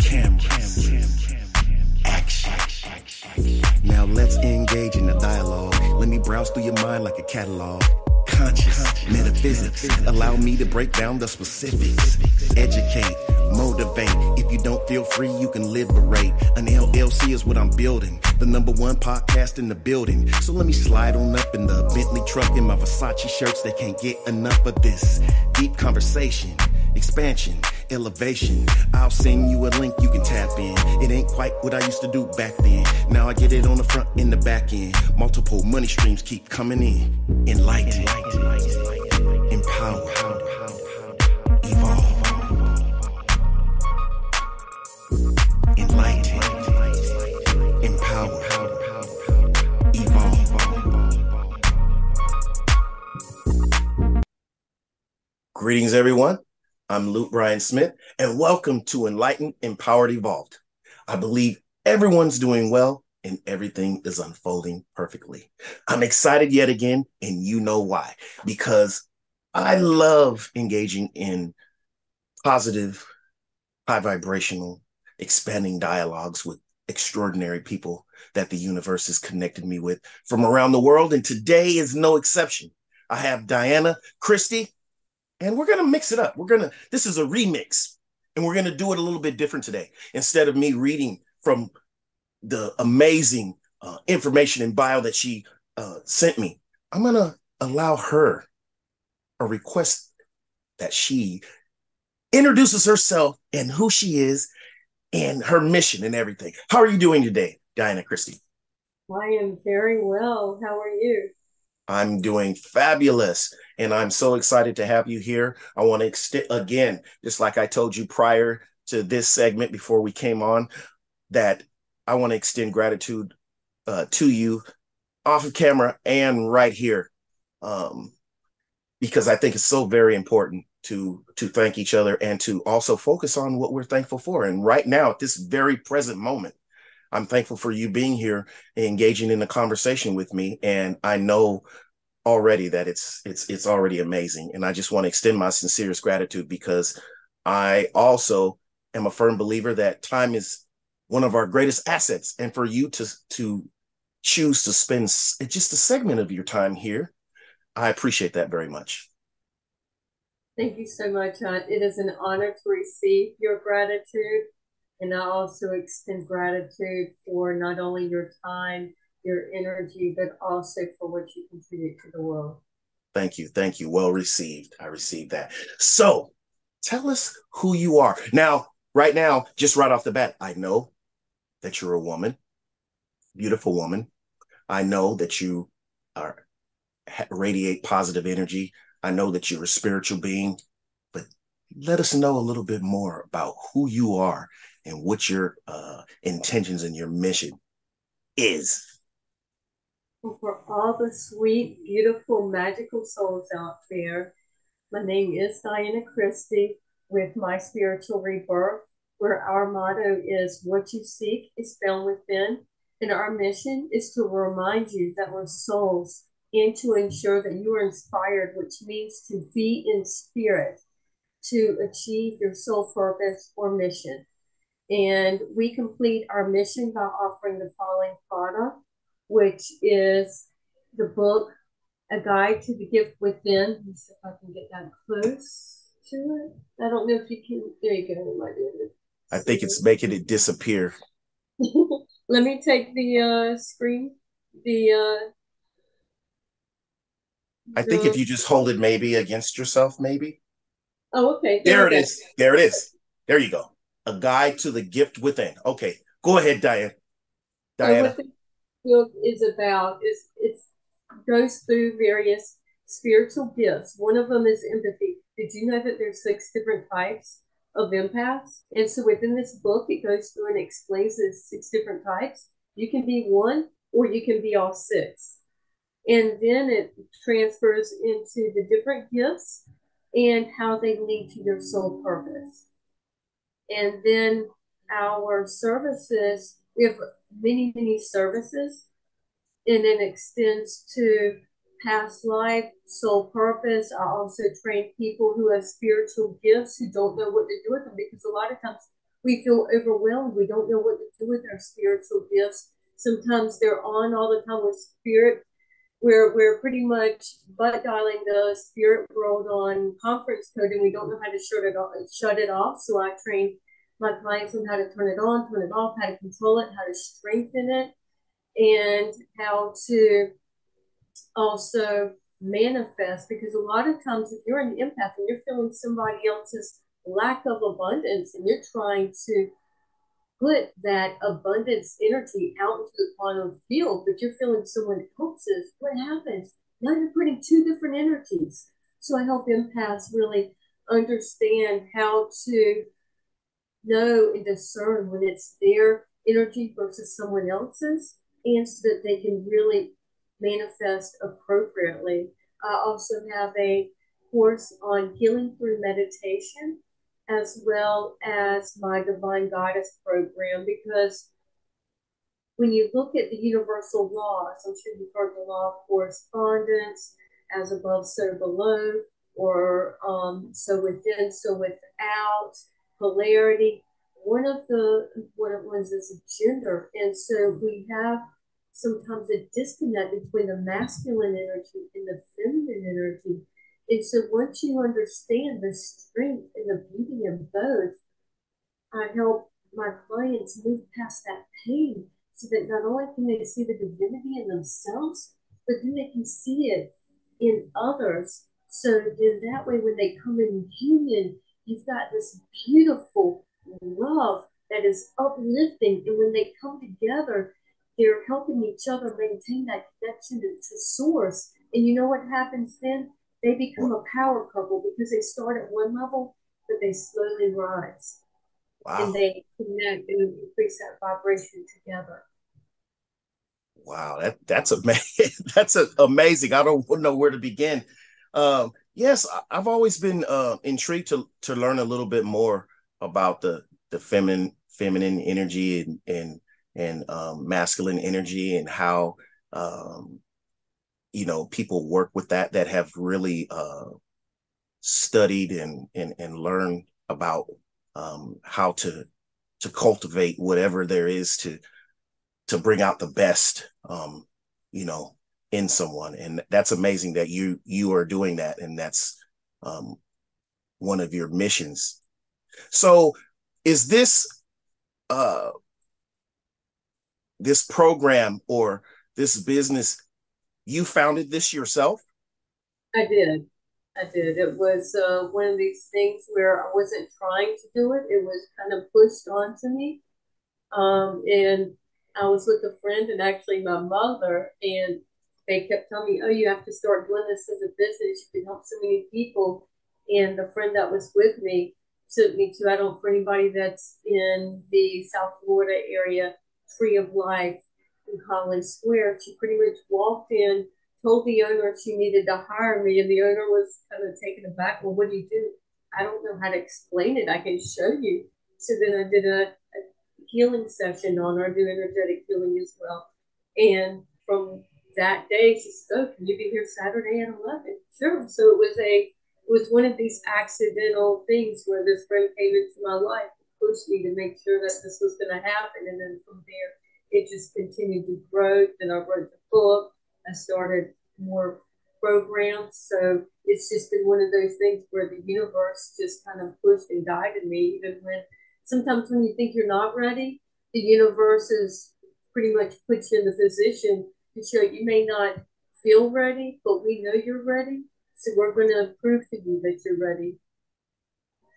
cameras, action. Now let's engage in a dialogue. Let me browse through your mind like a catalog. Conscious metaphysics. Allow me to break down the specifics. Educate, motivate. If you don't feel free, you can liberate. An LLC is what I'm building. The number one podcast in the building. So let me slide on up in the Bentley truck in my Versace shirts. They can't get enough of this deep conversation expansion, elevation. I'll send you a link you can tap in. It ain't quite what I used to do back then. Now I get it on the front and the back end. Multiple money streams keep coming in. Enlighten, empower, evolve. Enlighten, empower, evolve. Greetings, everyone. I'm Luke Bryan Smith, and welcome to Enlightened, Empowered, Evolved. I believe everyone's doing well and everything is unfolding perfectly. I'm excited yet again, and you know why. Because I love engaging in positive, high vibrational, expanding dialogues with extraordinary people that the universe has connected me with from around the world. And today is no exception. I have Diana Christy and we're gonna mix it up. We're gonna this is a remix, and we're gonna do it a little bit different today. Instead of me reading from the amazing uh, information and bio that she uh, sent me, I'm gonna allow her a request that she introduces herself and who she is and her mission and everything. How are you doing today, Diana Christy? I am very well. How are you? I'm doing fabulous and I'm so excited to have you here. I want to extend again, just like I told you prior to this segment before we came on, that I want to extend gratitude uh, to you off of camera and right here, um, because I think it's so very important to to thank each other and to also focus on what we're thankful for. And right now, at this very present moment, I'm thankful for you being here, engaging in a conversation with me, and I know already that it's it's it's already amazing. And I just want to extend my sincerest gratitude because I also am a firm believer that time is one of our greatest assets, and for you to to choose to spend just a segment of your time here, I appreciate that very much. Thank you so much. Uh, it is an honor to receive your gratitude and I also extend gratitude for not only your time, your energy, but also for what you contribute to the world. Thank you. Thank you. Well received. I received that. So tell us who you are. Now, right now, just right off the bat, I know that you're a woman, beautiful woman. I know that you are radiate positive energy. I know that you're a spiritual being, but let us know a little bit more about who you are and what your uh, intentions and your mission is. For all the sweet, beautiful, magical souls out there, my name is Diana Christy with My Spiritual Rebirth, where our motto is What you seek is found within. And our mission is to remind you that we're souls and to ensure that you are inspired, which means to be in spirit to achieve your soul purpose or mission. And we complete our mission by offering the following product, which is the book, A Guide to the Gift Within. Let me see if I can get that close to it. I don't know if you can. There you go. My I think it's making it disappear. Let me take the uh, screen. The uh, I think if you just hold it maybe against yourself, maybe. Oh, okay. There, there it is. There it is. There you go a guide to the gift within. Okay, go ahead, Diane. Diana. Book is about is it goes through various spiritual gifts. One of them is empathy. Did you know that there's six different types of empaths? And so within this book, it goes through and explains the six different types. You can be one or you can be all six. And then it transfers into the different gifts and how they lead to your soul purpose. And then our services, we have many, many services, and it extends to past life, soul purpose. I also train people who have spiritual gifts who don't know what to do with them because a lot of times we feel overwhelmed. We don't know what to do with our spiritual gifts. Sometimes they're on all the time with spirit. We're, we're pretty much butt dialing the spirit world on conference code and we don't know how to shut it off, shut it off. So I train my clients on how to turn it on, turn it off, how to control it, how to strengthen it, and how to also manifest because a lot of times if you're an empath and you're feeling somebody else's lack of abundance and you're trying to put that abundance energy out into the quantum field, but you're feeling someone else's, what happens? Now you're putting two different energies. So I help empaths really understand how to know and discern when it's their energy versus someone else's, and so that they can really manifest appropriately. I also have a course on healing through meditation, as well as my Divine Goddess program, because when you look at the universal laws, I'm sure you've heard the law of correspondence, as above, so below, or um, so within, so without, polarity. One of the important ones is gender. And so we have sometimes a disconnect between the masculine energy and the feminine energy. And so once you understand the strength and the beauty of both, I help my clients move past that pain so that not only can they see the divinity in themselves, but then they can see it in others. So then that way, when they come in union, you've got this beautiful love that is uplifting. And when they come together, they're helping each other maintain that connection to source. And you know what happens then? They become a power couple because they start at one level, but they slowly rise. Wow. And they connect and increase that vibration together. Wow, that that's amazing. that's a, amazing. I don't know where to begin. Um, yes, I've always been uh, intrigued to to learn a little bit more about the the feminine feminine energy and and and um, masculine energy and how um, you know people work with that that have really uh, studied and and and learned about um, how to to cultivate whatever there is to to bring out the best um, you know in someone. And that's amazing that you you are doing that. And that's um, one of your missions. So is this uh this program or this business you founded this yourself? I did. I did. It was uh, one of these things where i wasn't trying to do it. It was kind of pushed onto me. Um, and i was with a friend and actually my mother and they kept telling me oh you have to start doing this as a business you can help so many people and the friend that was with me took me to i don't for anybody that's in the south florida area Tree of Life in Collins Square. She pretty much walked in, told the owner she needed to hire me, and the owner was kind of taken aback. Well, what do you do? I don't know how to explain it. I can show you. So then I did a, a healing session on her, do energetic healing as well. And from that day, she said, "Oh, can you be here Saturday at 11?" Sure. So it was a it was one of these accidental things where this friend came into my life pushed me to make sure that this was going to happen. And then from there, it just continued to grow. Then I wrote the book. I started more programs. So it's just been one of those things where the universe just kind of pushed and guided me, even when sometimes when you think you're not ready, the universe is pretty much puts you in the position to show you may not feel ready, but we know you're ready. So we're going to prove to you that you're ready.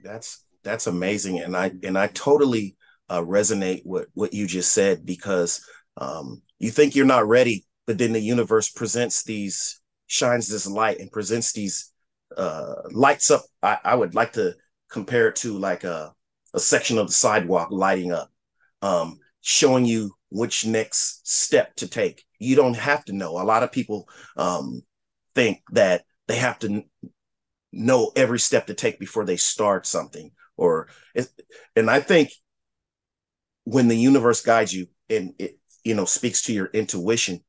That's that's amazing, and I and I totally uh, resonate with what you just said because um, you think you're not ready, but then the universe presents these shines this light and presents these uh, lights up. I, I would like to compare it to like a a section of the sidewalk lighting up, um, showing you which next step to take. You don't have to know. A lot of people um, think that they have to know every step to take before they start something or and i think when the universe guides you and it you know speaks to your intuition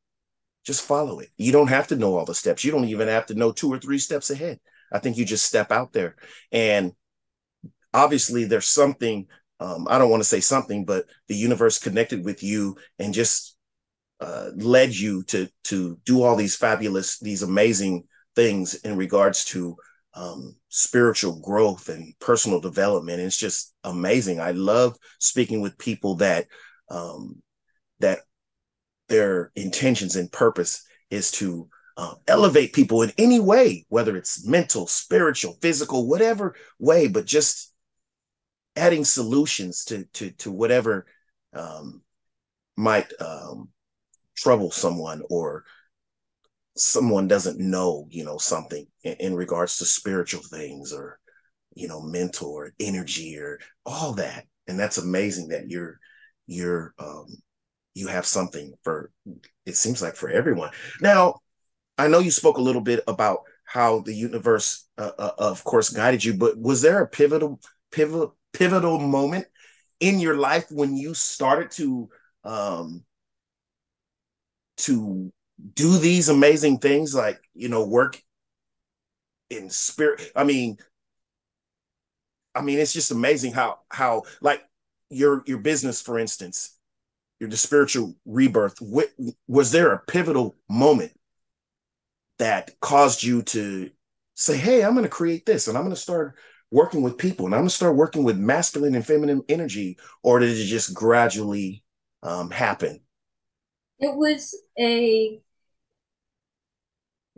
just follow it. You don't have to know all the steps. You don't even have to know two or three steps ahead. I think you just step out there. And obviously, there's something, um, I don't want to say something, but the universe connected with you and just uh, led you to to do all these fabulous, these amazing things in regards to um, spiritual growth and personal development. It's just amazing. I love speaking with people that um, that their intentions and purpose is to uh, elevate people in any way, whether it's mental, spiritual, physical, whatever way, but just adding solutions to to to whatever um, might um, trouble someone or someone doesn't know, you know, something in, in regards to spiritual things or you know mental or energy or all that, and that's amazing that you're you're um, you have something for it seems like for everyone. Now i know you spoke a little bit about how the universe uh, uh, of course guided you but was there a pivotal pivotal pivotal moment in your life when you started to um to do these amazing things like you know work in spirit. I mean i mean it's just amazing how how like your your business for instance your the spiritual rebirth was there a pivotal moment that caused you to say hey i'm going to create this and i'm going to start working with people and i'm going to start working with masculine and feminine energy or did it just gradually um, happen it was a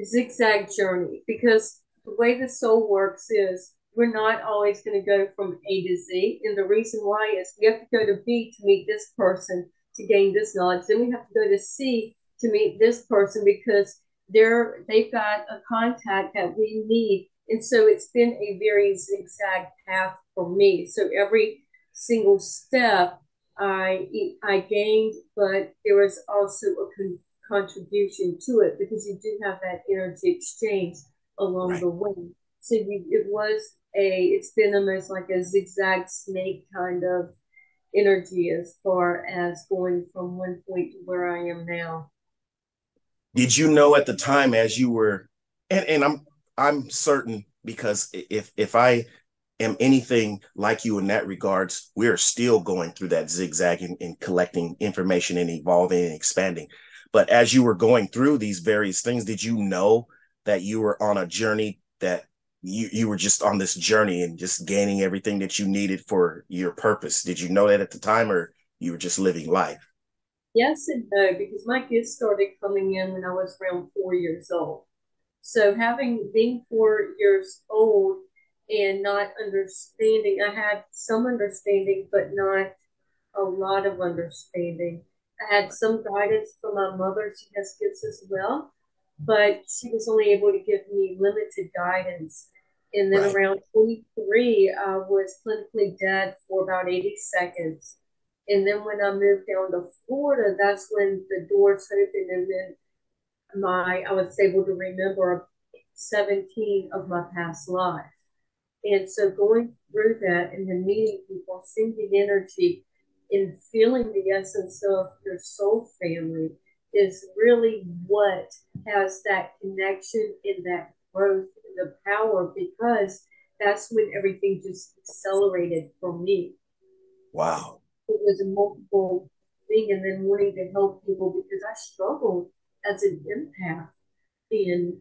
zigzag journey because the way the soul works is we're not always going to go from A to Z. And the reason why is we have to go to B to meet this person to gain this knowledge. Then we have to go to C to meet this person because they're they've got a contact that we need. And so it's been a very zigzag path for me. So every single step I I gained, but there was also a con- contribution to it because you do have that energy exchange along right. the way. So you, it was a it's been almost like a zigzag snake kind of energy as far as going from one point to where I am now. Did you know at the time as you were and, and I'm I'm certain because if if I am anything like you in that regards, we're still going through that zigzagging and collecting information and evolving and expanding. But as you were going through these various things, did you know that you were on a journey that you you were just on this journey and just gaining everything that you needed for your purpose. Did you know that at the time, or you were just living life? Yes and no, because my kids started coming in when I was around four years old. So having being four years old and not understanding, I had some understanding, but not a lot of understanding. I had some guidance from my mother. She has kids as well, but she was only able to give me limited guidance. And then right. around 23, I was clinically dead for about 80 seconds. And then when I moved down to Florida, that's when the doors opened, and then my I was able to remember 17 of my past lives. And so going through that and then meeting people, seeing the energy, and feeling the essence of your soul family is really what has that connection and that growth and the power because that's when everything just accelerated for me. Wow. It was a multiple thing and then wanting to help people because I struggled as an empath and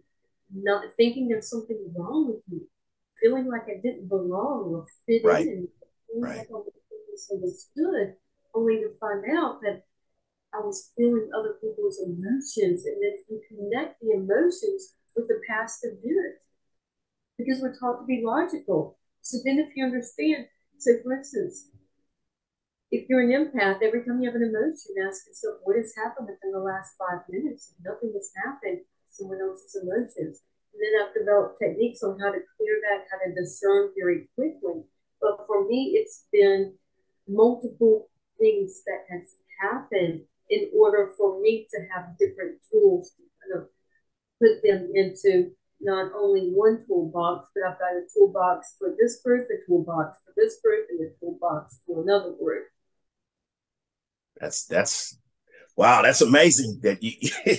not thinking there's something wrong with me, feeling like I didn't belong or fit right. in, feeling right. like I was misunderstood, only to find out that I was feeling other people's emotions and then you connect the emotions with the past event because we're taught to be logical. So then, if you understand, so for instance, if you're an empath, every time you have an emotion, ask yourself, what has happened within the last five minutes? Nothing has happened. Someone else's emotions. And then I've developed techniques on how to clear that, how to discern very quickly. But for me, it's been multiple things that has happened in order for me to have different tools to kind of put them into not only one toolbox, but I've got a toolbox for this group, a toolbox for this group, and a toolbox for another group. That's that's Wow, that's amazing that you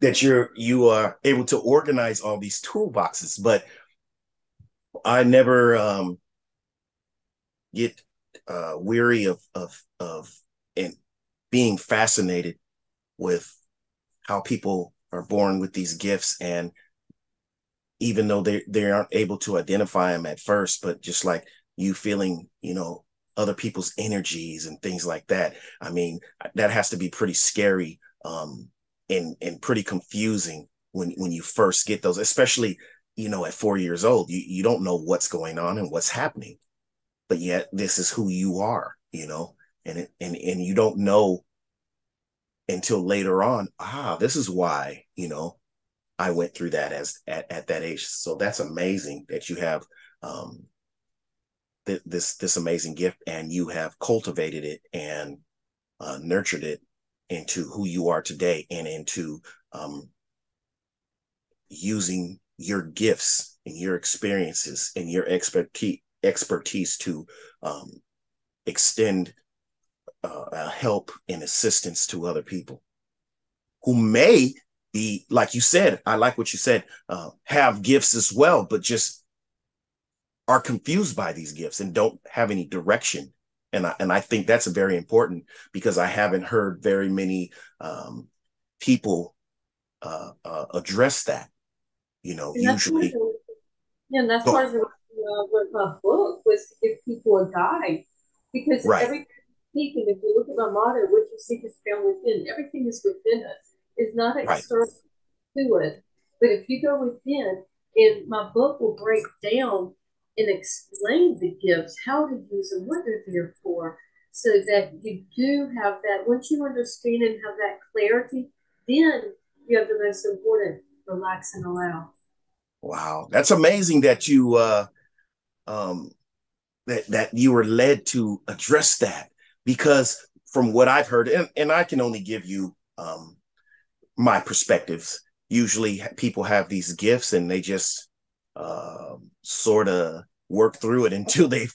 that you're you are able to organize all these toolboxes. But I never um, get uh, weary of of of and being fascinated with how people are born with these gifts and even though they they aren't able to identify them at first but just like you feeling you know other people's energies and things like that. I mean that has to be pretty scary um and and pretty confusing when when you first get those especially you know at 4 years old you you don't know what's going on and what's happening but yet this is who you are you know and it, and and you don't know until later on ah this is why you know i went through that as at, at that age. So that's amazing that you have um th- this this amazing gift and you have cultivated it and uh, nurtured it into who you are today and into um using your gifts and your experiences and your expertise expertise to um extend uh, help and assistance to other people who may be, like you said, I like what you said, uh, have gifts as well, but just are confused by these gifts and don't have any direction. And I, and I think that's very important because I haven't heard very many um, people uh, uh, address that. You know, And usually. yeah, and that's Go- part of the uh, my book was to give people a guide because Right. every speaking, if you look at my motto, what you seek is found within. Everything is within us. It's not Right. external to us. But if you go within, and my book will break down and explain the gifts, how to use them, what they're there for, so that you do have that. Once you understand and have that clarity, then you have the most important relax and allow. Wow, that's amazing that you uh um that that you were led to address that because from what I've heard and, and I can only give you um my perspectives. Usually people have these gifts and they just um sort of work through it until they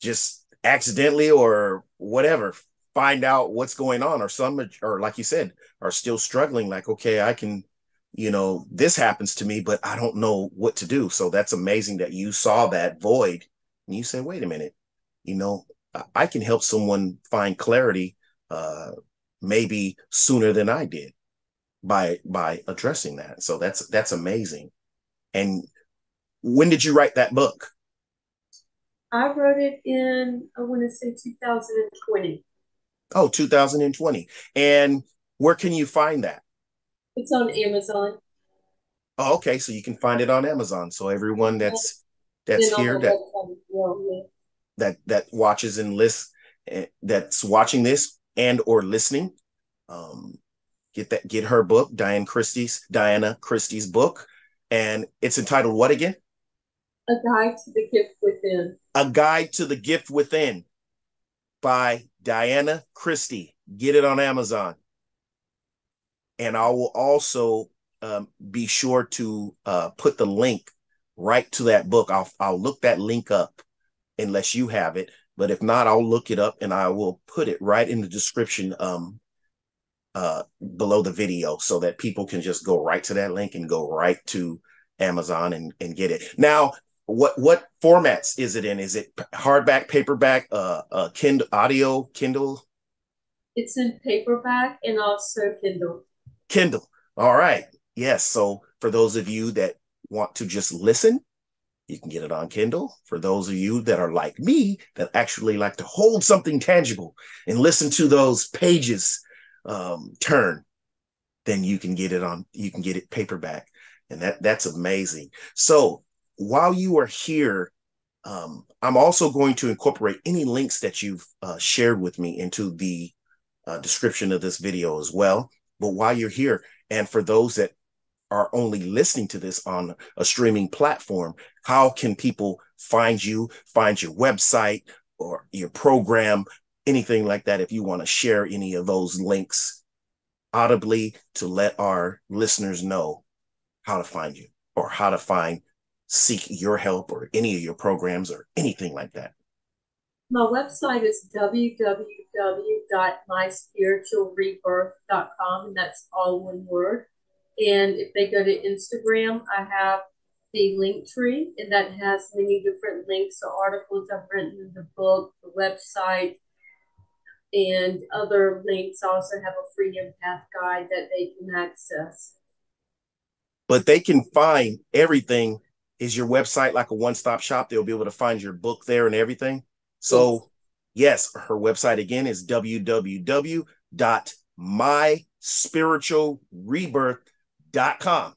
just accidentally or whatever find out what's going on or some or like you said are still struggling like okay I can you know, this happens to me, but I don't know what to do. So that's amazing that you saw that void and you said, wait a minute, you know, I- can help someone find clarity uh maybe sooner than I did by by addressing that. So that's that's amazing. And when did you write that book? I wrote it in, I want to say 2020. Oh, 2020. And where can you find that? It's on Amazon. Oh, okay. So you can find it on Amazon. So everyone that's that's here that website as well. Yeah. that that watches and lists eh, that's watching this and or listening um get that get her book diane christy's diana christy's book and it's entitled what again A guide to the gift within. a guide to the gift within by diana christy get it on amazon and i will also um, be sure to uh, put the link right to that book i'll i'll look that link up unless you have it. But if not, I'll look it up and I will put it right in the description um uh below the video so that people can just go right to that link and go right to Amazon and, and get it. Now, what what formats is it in? Is it hardback, paperback, uh uh Kindle audio, Kindle, It's in paperback and also Kindle. Kindle. All right. Yes. So for those of you that want to just listen, you can get it on Kindle. For those of you that are like me, that actually like to hold something tangible and listen to those pages um, turn, then you can get it on. You can get it paperback, and that that's amazing. So while you are here, um, I'm also going to incorporate any links that you've uh, shared with me into the uh, description of this video as well. But while you're here, and for those that are only listening to this on a streaming platform, how can people find you, find your website or your program, anything like that? If you want to share any of those links audibly to let our listeners know how to find you or how to find, seek your help or any of your programs or anything like that. My website is www.myspiritualrebirth.com, and that's all one word. And if they go to Instagram, I have the Linktree, and that has many different links to articles I've written in the book, the website, and other links. Also have a free empath guide that they can access. But they can find everything. Is your website like a one stop shop? They'll be able to find your book there and everything. So, yes, her website again is www.myspiritualrebirth.com.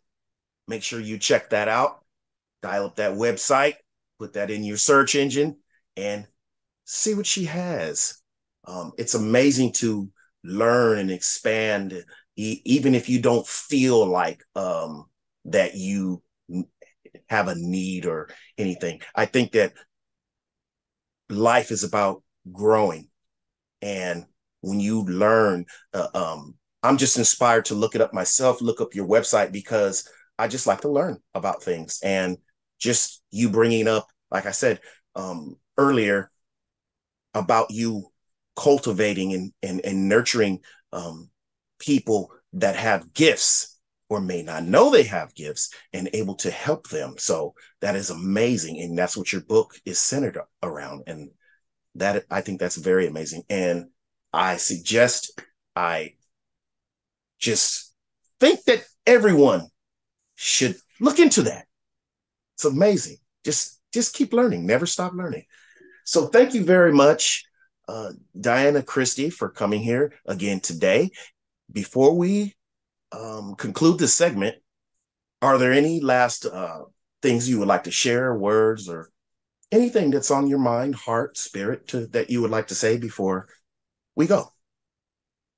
Make sure you check that out. Dial up that website, put that in your search engine, and see what she has. Um, it's amazing to learn and expand, even if you don't feel like um, that you have a need or anything. I think that life is about growing. And when you learn, uh, um, I'm just inspired to look it up myself, look up your website because I just like to learn about things. And just you bringing up, like I said um, earlier, about you cultivating and, and, and nurturing um, people that have gifts or may not know they have gifts and able to help them. So that is amazing. And that's what your book is centered around. And that I think that's very amazing. And I suggest I just think that everyone should look into that. It's amazing. Just just keep learning, never stop learning. So thank you very much, uh, Diana Christy, for coming here again today. Before we um, conclude this segment, are there any last uh, things you would like to share, words or anything that's on your mind, heart, spirit to, that you would like to say before we go?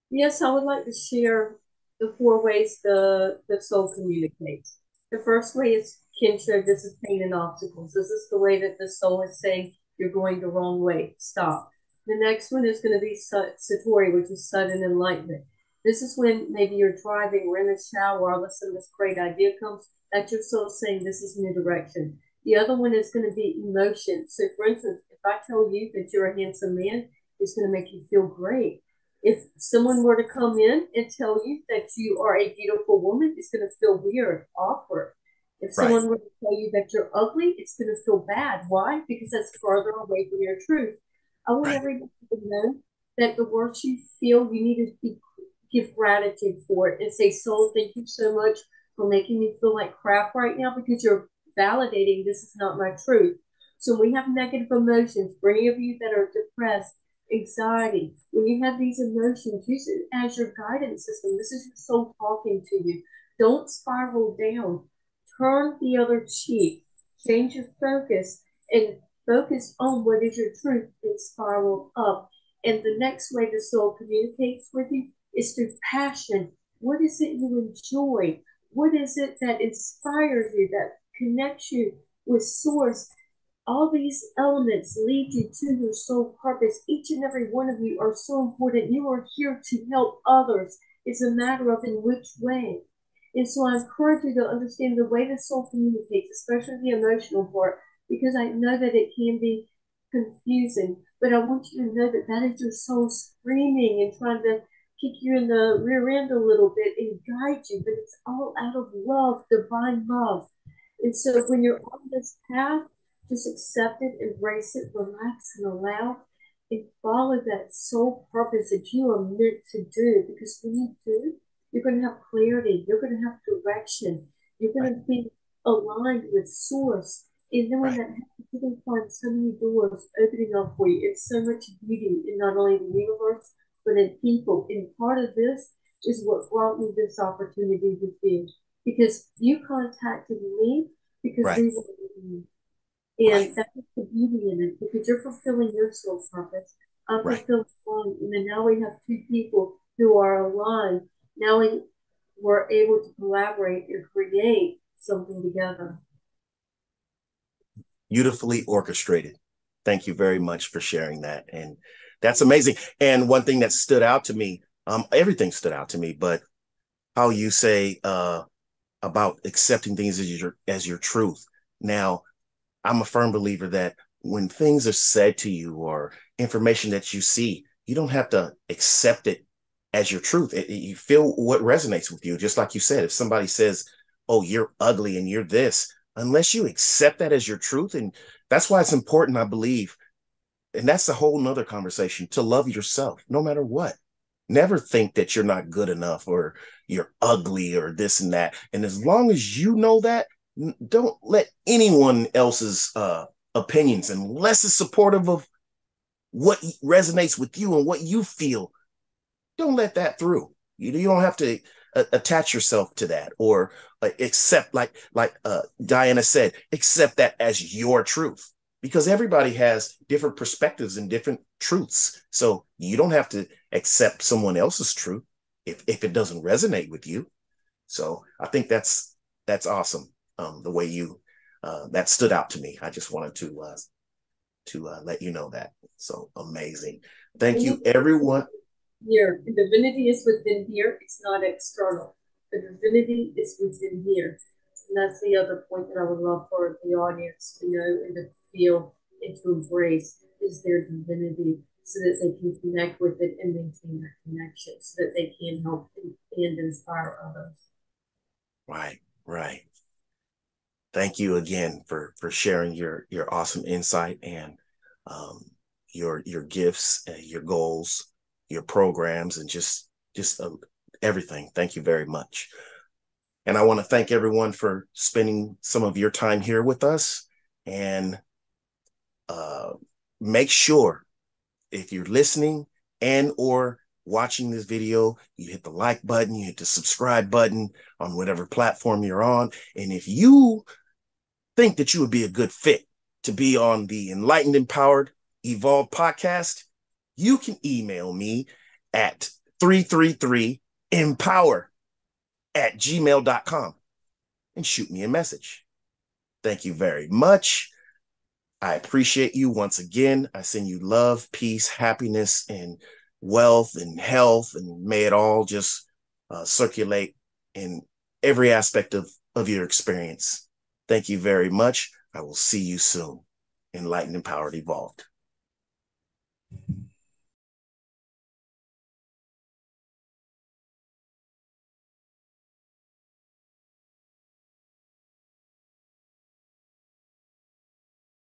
Yes, I would like to share the four ways the, the soul communicates. The first way is kinship. This is pain and obstacles. This is the way that the soul is saying you're going the wrong way. Stop. The next one is going to be Satori, which is sudden enlightenment. This is when maybe you're driving or in the shower, all of a sudden this great idea comes that your soul saying this is new direction. The other one is going to be emotion. So, for instance, if I tell you that you're a handsome man, it's going to make you feel great. If someone were to come in and tell you that you are a beautiful woman, it's going to feel weird, awkward. If right. someone were to tell you that you're ugly, it's going to feel bad. Why? Because that's farther away from your truth. I want right. everybody to know that the worst you feel, you need to be give gratitude for it and say, Soul, thank you so much for making me feel like crap right now because you're validating this is not my truth. So when we have negative emotions, for any of you that are depressed, anxiety, when you have these emotions, use it as your guidance system. This is your soul talking to you. Don't spiral down. Turn the other cheek. Change your focus and focus on what is your truth and spiral up. And the next way the soul communicates with you is through passion. What is it you enjoy? What is it that inspires you, that connects you with Source? All these elements lead you to your soul purpose. Each and every one of you are so important. You are here to help others. It's a matter of in which way. And so I encourage you to understand the way the soul communicates, especially the emotional part, because I know that it can be confusing. But I want you to know that that is your soul screaming and trying to kick you in the rear end a little bit and guide you, but it's all out of love, divine love. And so when you're on this path, just accept it, embrace it, relax, and allow, and follow that soul purpose that you are meant to do. Because when you do, you're going to have clarity, you're going to have direction, you're going to be aligned with Source. And then when that happens, you're going to find so many doors opening up for you. It's so much beauty in not only the universe, but in people. And part of this is what brought me this opportunity with you because you contacted me because right. we were and right. that's the beauty in it because you're fulfilling your soul purpose. I'm right. fulfilling mine. And then now we have two people who are aligned. Now we, we're able to collaborate and create something together. Beautifully orchestrated. Thank you very much for sharing that. And that's amazing. And one thing that stood out to me, um, everything stood out to me, but how you say uh, about accepting things as your as your truth. Now, I'm a firm believer that when things are said to you or information that you see, you don't have to accept it as your truth. It, you feel what resonates with you. Just like you said, if somebody says, "Oh, you're ugly and you're this," unless you accept that as your truth, and that's why it's important, I believe, and that's a whole nother conversation to love yourself no matter what. Never think that you're not good enough or you're ugly or this and that. And as long as you know that, don't let anyone else's uh, opinions, unless it's supportive of what resonates with you and what you feel, don't let that through. You, you don't have to uh, attach yourself to that or uh, accept, like like uh, Diana said, accept that as your truth because everybody has different perspectives and different truths. So you don't have to accept someone else's truth if, if it doesn't resonate with you. So I think that's that's awesome. Um, the way you uh, that stood out to me. I just wanted to uh, to uh, let you know that. So amazing. Thank you, everyone. Here, the divinity is within here. It's not external. The divinity is within here. And that's the other point that I would love for the audience to know and to feel and to embrace is their divinity so that they can connect with it and maintain that connection so that they can help and inspire others. Right, right. Thank you again for for sharing your your awesome insight and um, your your gifts, uh, your goals, your programs, and just just uh, everything. Thank you very much. And I want to thank everyone for spending some of your time here with us. And uh, make sure if you're listening and or watching this video, you hit the like button, you hit the subscribe button on whatever platform you're on. And if you think that you would be a good fit to be on the Enlightened, Empowered, Evolved podcast, you can email me at 333 empower at gmail.com and shoot me a message. Thank you very much. I appreciate you once again. I send you love, peace, happiness, and wealth and health, and may it all just uh, circulate in every aspect of, of your experience. Thank you very much. I will see you soon. Enlightened, empowered, evolved.